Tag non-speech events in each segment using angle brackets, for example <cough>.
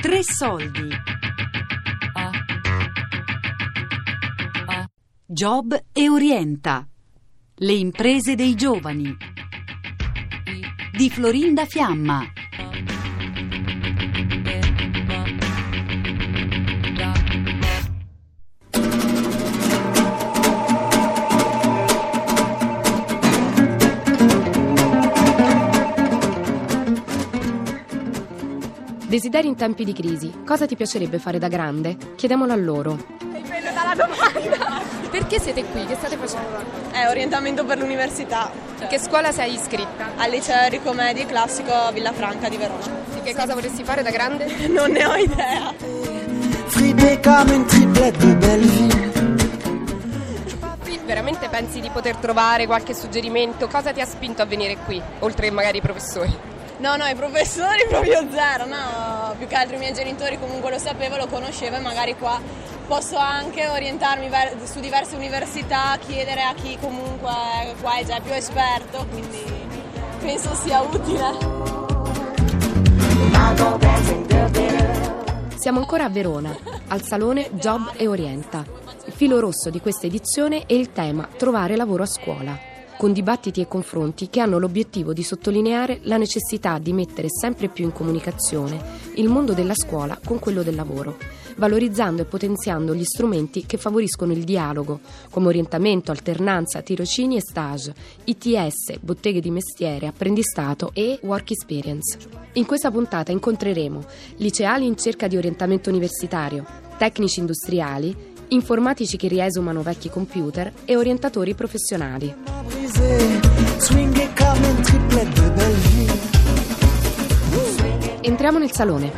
Tre soldi. Job e Orienta. Le imprese dei giovani. Di Florinda Fiamma. Desideri in tempi di crisi. Cosa ti piacerebbe fare da grande? Chiediamolo a loro. Dipende dalla domanda. Perché siete qui? Che state facendo? È orientamento per l'università. In che scuola sei iscritta? Al liceo Enrico Medi classico Villafranca di Verona. E che cosa vorresti fare da grande? <laughs> Non ne ho idea. Veramente pensi di poter trovare qualche suggerimento? Cosa ti ha spinto a venire qui? Oltre che magari i professori. No, no, i professori <laughs> proprio zero, no. Più che altro i miei genitori comunque lo sapevano, lo conoscevo e magari qua posso anche orientarmi su diverse università, chiedere a chi comunque qua è già più esperto, quindi penso sia utile. Siamo ancora a Verona, al salone Job e Orienta. Il filo rosso di questa edizione è il tema Trovare lavoro a scuola con dibattiti e confronti che hanno l'obiettivo di sottolineare la necessità di mettere sempre più in comunicazione il mondo della scuola con quello del lavoro, valorizzando e potenziando gli strumenti che favoriscono il dialogo, come orientamento, alternanza, tirocini e stage, ITS, botteghe di mestiere, apprendistato e work experience. In questa puntata incontreremo liceali in cerca di orientamento universitario, tecnici industriali, informatici che riesumano vecchi computer e orientatori professionali. Entriamo nel salone.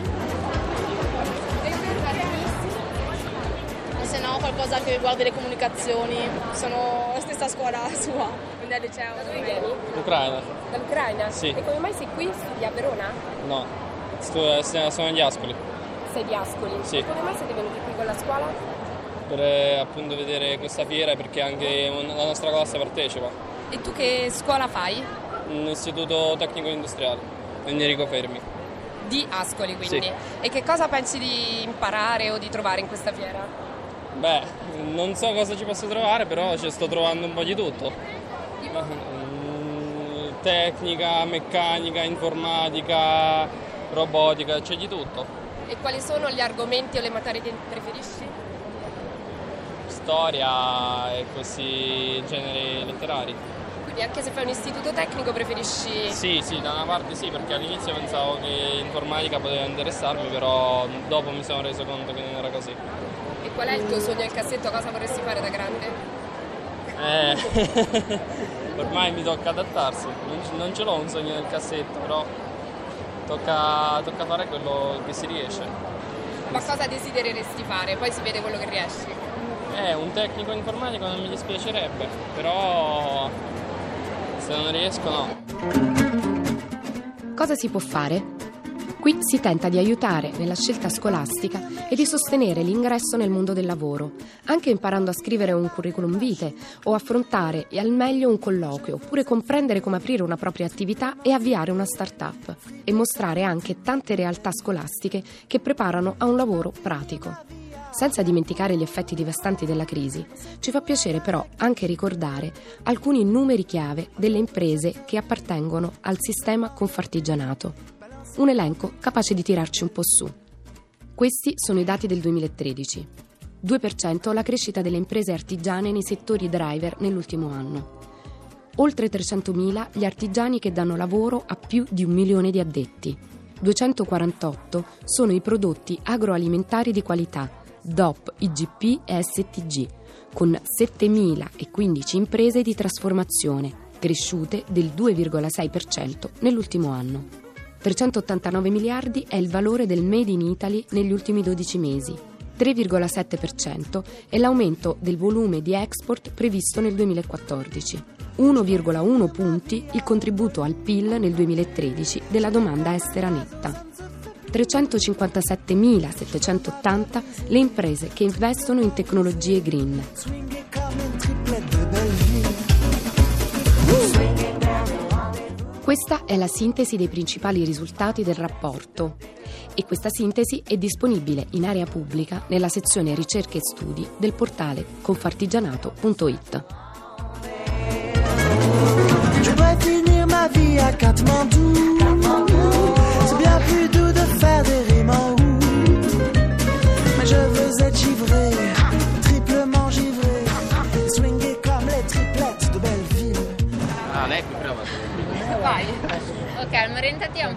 Se no qualcosa che riguarda le comunicazioni, sono la stessa scuola <laughs> sua, quindi al liceo. Da dove vieni? Ucraina? Dall'Ucraina? Sì. E come mai sei qui? Studi a Verona? No, Sto- st- sono agli Ascoli Sei di Ascoli? Sì. E come mai siete venuti qui con la scuola? Per appunto vedere questa fiera perché anche la nostra classe partecipa. E tu che scuola fai? Un istituto tecnico industriale, Enrico Fermi. Di Ascoli quindi. Sì. E che cosa pensi di imparare o di trovare in questa fiera? Beh, non so cosa ci posso trovare, però ci sto trovando un po' di tutto. Mm, Tecnica, meccanica, informatica, robotica, c'è di tutto. E quali sono gli argomenti o le materie che preferisci? Storia e questi generi letterari. Quindi anche se fai un istituto tecnico preferisci... Sì, sì, da una parte sì, perché all'inizio pensavo che informatica poteva interessarmi, però dopo mi sono reso conto che non era così. E qual è il tuo sogno nel cassetto? Cosa vorresti fare da grande? Eh, <laughs> ormai mi tocca adattarsi, non, non ce l'ho un sogno nel cassetto, però tocca, tocca fare quello che si riesce. Ma cosa desidereresti fare? Poi si vede quello che riesci. Eh, un tecnico informatico non mi dispiacerebbe, però se non riesco no. Cosa si può fare? Qui si tenta di aiutare nella scelta scolastica e di sostenere l'ingresso nel mondo del lavoro, anche imparando a scrivere un curriculum vitae o affrontare al meglio un colloquio, oppure comprendere come aprire una propria attività e avviare una start-up, e mostrare anche tante realtà scolastiche che preparano a un lavoro pratico. Senza dimenticare gli effetti devastanti della crisi, ci fa piacere però anche ricordare alcuni numeri chiave delle imprese che appartengono al sistema confartigianato. Un elenco capace di tirarci un po' su. Questi sono i dati del 2013. 2% la crescita delle imprese artigiane nei settori driver nell'ultimo anno. Oltre 300.000 gli artigiani che danno lavoro a più di un milione di addetti. 248 sono i prodotti agroalimentari di qualità, DOP, IGP e STG, con 7.015 imprese di trasformazione, cresciute del 2,6% nell'ultimo anno. 389 miliardi è il valore del Made in Italy negli ultimi 12 mesi. 3,7% è l'aumento del volume di export previsto nel 2014. 1,1 punti il contributo al PIL nel 2013 della domanda estera netta. 357.780 le imprese che investono in tecnologie green. Questa è la sintesi dei principali risultati del rapporto e questa sintesi è disponibile in area pubblica nella sezione ricerche e studi del portale confartigianato.it. Je voudrais finir ma vie à Katmandou. C'est bien plus doux de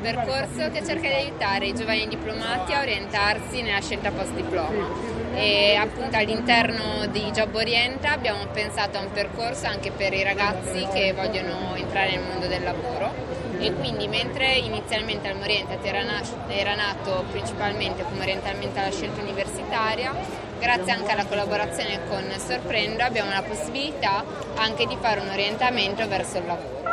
percorso che cerca di aiutare i giovani diplomati a orientarsi nella scelta post diploma. E appunto all'interno di Job Orienta abbiamo pensato a un percorso anche per i ragazzi che vogliono entrare nel mondo del lavoro e quindi mentre inizialmente il Orientati era, era nato principalmente come orientamento alla scelta universitaria, grazie anche alla collaborazione con Sorprendo abbiamo la possibilità anche di fare un orientamento verso il lavoro.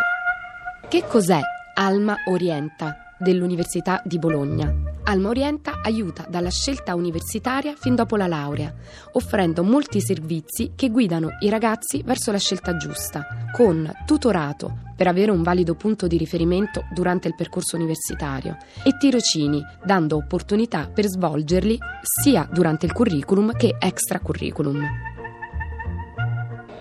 Che cos'è Alma Orienta dell'Università di Bologna? Alma Orienta aiuta dalla scelta universitaria fin dopo la laurea, offrendo molti servizi che guidano i ragazzi verso la scelta giusta, con tutorato per avere un valido punto di riferimento durante il percorso universitario e tirocini, dando opportunità per svolgerli sia durante il curriculum che extra curriculum.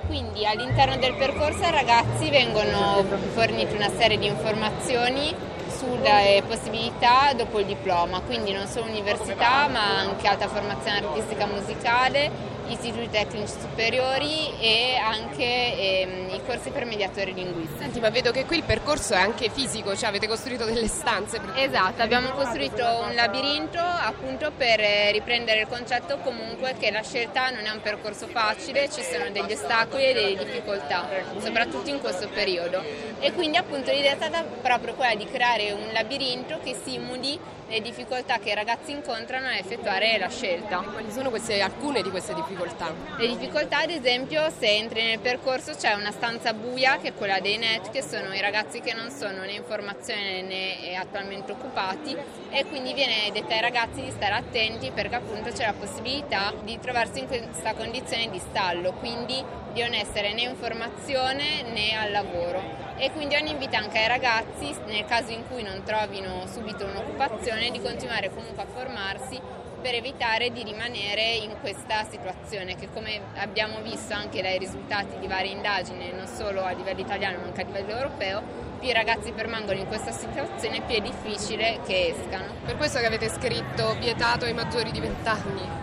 Quindi all'interno del percorso ai ragazzi vengono fornite una serie di informazioni sulle possibilità dopo il diploma, quindi non solo università ma anche alta formazione artistica musicale, istituti tecnici superiori e anche ehm, i corsi per mediatori linguistici. Senti, ma vedo che qui il percorso è anche fisico, cioè avete costruito delle stanze. Esatto, abbiamo costruito un labirinto appunto per eh, riprendere il concetto comunque che la scelta non è un percorso facile, ci sono degli ostacoli e delle difficoltà, soprattutto in questo periodo. E quindi appunto l'idea è stata proprio quella di creare un labirinto che simuli le difficoltà che i ragazzi incontrano a effettuare la scelta. Quali sono queste, alcune di queste difficoltà? Le difficoltà, ad esempio, se entri nel percorso c'è una stanza buia che è quella dei net, che sono i ragazzi che non sono né in formazione né attualmente occupati e quindi viene detto ai ragazzi di stare attenti perché appunto c'è la possibilità di trovarsi in questa condizione di stallo, quindi di non essere né in formazione né al lavoro. E quindi ho un invito anche ai ragazzi, nel caso in cui non trovino subito un'occupazione, di continuare comunque a formarsi per evitare di rimanere in questa situazione che come abbiamo visto anche dai risultati di varie indagini, non solo a livello italiano ma anche a livello europeo, più i ragazzi permangono in questa situazione più è difficile che escano. Per questo che avete scritto vietato ai maggiori di 20 anni.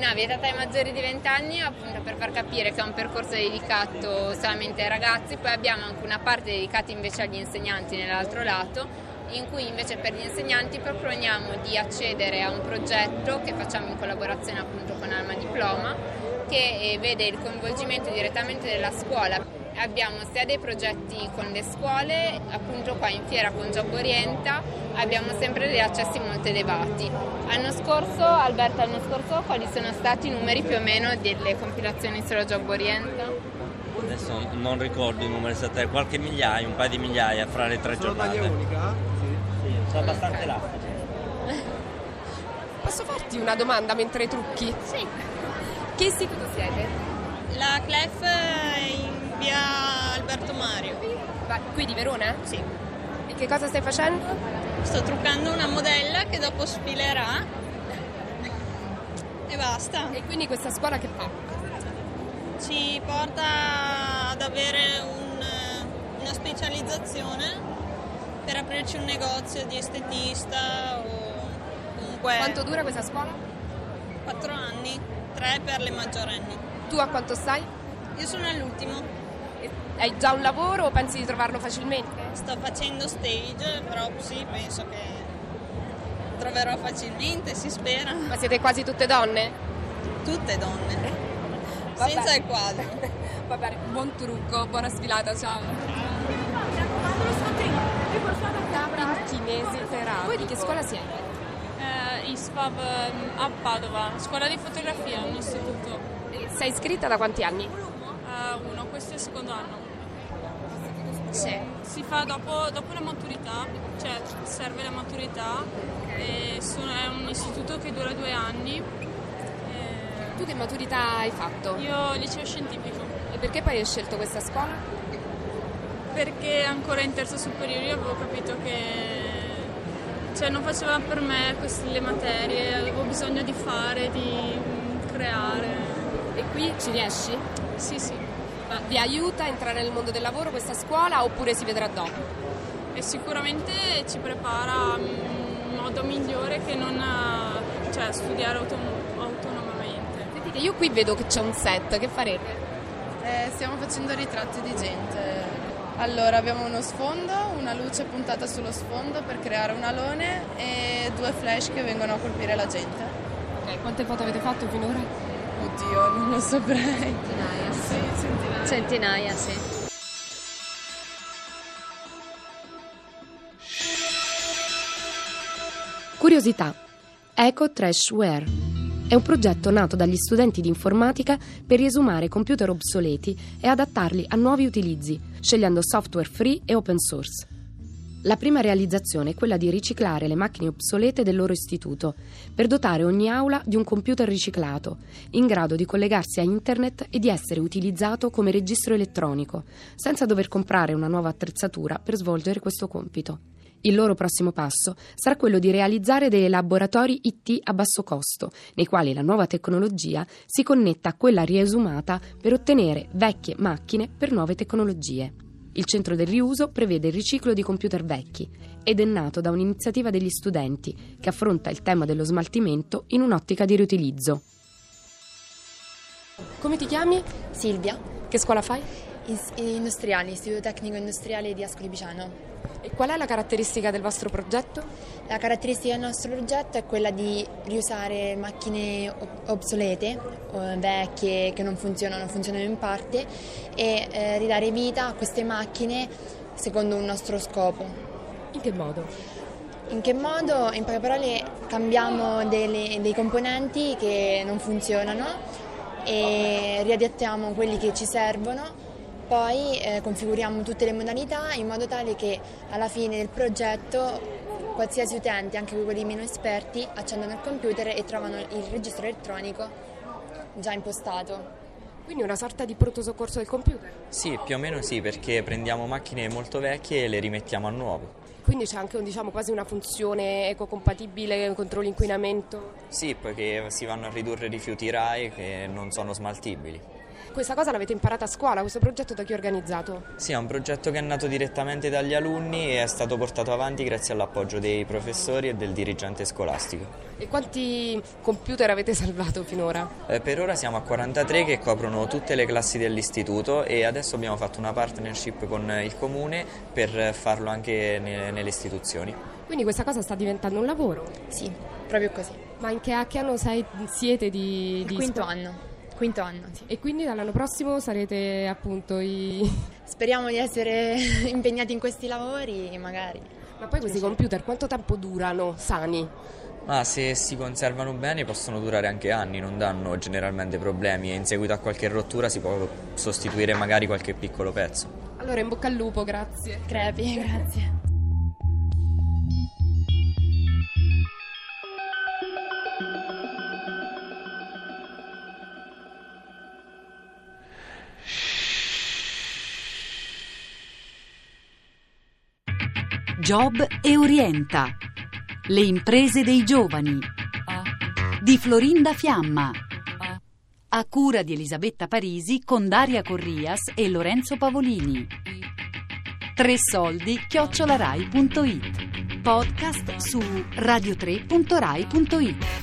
No, vietata ai maggiori di 20 anni appunto per far capire che è un percorso dedicato solamente ai ragazzi, poi abbiamo anche una parte dedicata invece agli insegnanti nell'altro lato in cui invece per gli insegnanti proponiamo di accedere a un progetto che facciamo in collaborazione appunto con Alma Diploma che eh, vede il coinvolgimento direttamente della scuola. Abbiamo sia dei progetti con le scuole, appunto qua in fiera con Job Orienta abbiamo sempre degli accessi molto elevati. L'anno scorso, Alberto, l'anno scorso quali sono stati i numeri più o meno delle compilazioni sulla Job Orienta? Adesso non ricordo i numeri esattamente, qualche migliaia, un paio di migliaia fra le tre giornate. Sì, sono abbastanza elastici. Posso farti una domanda mentre trucchi? Sì. Che istituto siete? La CLEF in via Alberto Mario. Qui di Verona? Sì. E che cosa stai facendo? Sto truccando una modella che dopo sfilerà. E basta. E quindi questa scuola che fa? Ci porta ad avere un- una specializzazione per aprirci un negozio di estetista o comunque Quanto dura questa scuola? 4 anni, 3 per le maggiorenni. Tu a quanto stai? Io sono all'ultimo, E- Hai già un lavoro o pensi di trovarlo facilmente? Sto facendo stage, però sì, penso che troverò facilmente, si spera. Ma siete quasi tutte donne? Tutte donne, <laughs> Vabbè. senza il quadro. <laughs> Va bene, buon trucco, buona sfilata, ciao. Kinesioterapia. Voi di che scuola siete? Eh, ISFAB ehm, a Padova, scuola di fotografia, un istituto. Sei iscritta da quanti anni? Eh, uno, questo è il secondo anno. Sì. Si fa dopo, dopo la maturità, cioè serve la maturità, sono- è un istituto che dura due anni. Eh, Tu che maturità hai fatto? io liceo scientifico. E perché poi hai scelto questa scuola? perché ancora in terza superiore avevo capito che cioè, non faceva per me queste le materie, avevo bisogno di fare, di mm, creare. E qui ci riesci? Sì, sì. Ma vi aiuta a entrare nel mondo del lavoro questa scuola oppure si vedrà dopo? E sicuramente ci prepara mm, in modo migliore che non eh, cioè, studiare autom- autonomamente. Sentite, io qui vedo che c'è un set, che farete? Eh, stiamo facendo ritratti di gente. Allora, abbiamo uno sfondo, una luce puntata sullo sfondo per creare un alone e due flash che vengono a colpire la gente. Ok, quante foto avete fatto finora? Oddio, non lo saprei. Centinaia. Sì, centinaia. Centinaia, sì. Curiosità. Eco Trashware. È un progetto nato dagli studenti di informatica per riesumare computer obsoleti e adattarli a nuovi utilizzi, scegliendo software free e open source. La prima realizzazione è quella di riciclare le macchine obsolete del loro istituto, per dotare ogni aula di un computer riciclato, in grado di collegarsi a internet e di essere utilizzato come registro elettronico, senza dover comprare una nuova attrezzatura per svolgere questo compito. Il loro prossimo passo sarà quello di realizzare dei laboratori IT a basso costo, nei quali la nuova tecnologia si connetta a quella riesumata per ottenere vecchie macchine per nuove tecnologie. Il centro del riuso prevede il riciclo di computer vecchi ed è nato da un'iniziativa degli studenti che affronta il tema dello smaltimento in un'ottica di riutilizzo. Come ti chiami? Silvia, Che scuola fai? industriali, Istituto Tecnico Industriale di Ascoli Piceno. E qual è la caratteristica del vostro progetto? La caratteristica del nostro progetto è quella di riusare macchine ob- obsolete, vecchie, che non funzionano, funzionano in parte, e eh, ridare vita a queste macchine secondo un nostro scopo. In che modo? In che modo? In poche parole cambiamo delle- dei componenti che non funzionano e riadattiamo quelli che ci servono, poi eh, configuriamo tutte le modalità in modo tale che alla fine del progetto qualsiasi utente, anche quelli meno esperti, accendono il computer e trovano il registro elettronico già impostato. Quindi una sorta di pronto soccorso del computer. Sì, più o meno sì, perché prendiamo macchine molto vecchie e le rimettiamo a nuovo. Quindi c'è anche diciamo, quasi una funzione ecocompatibile contro l'inquinamento. Sì, poiché si vanno a ridurre rifiuti RAE che non sono smaltibili. Questa cosa l'avete imparata a scuola, questo progetto da chi è organizzato? Sì, è un progetto che è nato direttamente dagli alunni e è stato portato avanti grazie all'appoggio dei professori e del dirigente scolastico. E quanti computer avete <laughs> salvato finora? Eh, per ora siamo a 43 che coprono tutte le classi dell'istituto e adesso abbiamo fatto una partnership con il comune per farlo anche ne- nelle istituzioni. Quindi questa cosa sta diventando un lavoro. Sì, proprio così. Ma in che, a che anno sei- siete di, Il di quinto anno. Quinto anno, sì. E quindi dall'anno prossimo sarete appunto i... <laughs> Speriamo di essere <laughs> impegnati in questi lavori, magari. Ma poi questi computer quanto tempo durano sani? Ma se si conservano bene possono durare anche anni, non danno generalmente problemi e in seguito a qualche rottura si può sostituire magari qualche piccolo pezzo. Allora in bocca al lupo, grazie. Crepi, <laughs> grazie. Job e Orienta. Le imprese dei giovani. Di Florinda Fiamma. A cura di Elisabetta Parisi con Daria Corrias e Lorenzo Pavolini. Tre soldi chiocciolarai.it. Podcast su radiotre.rai.it.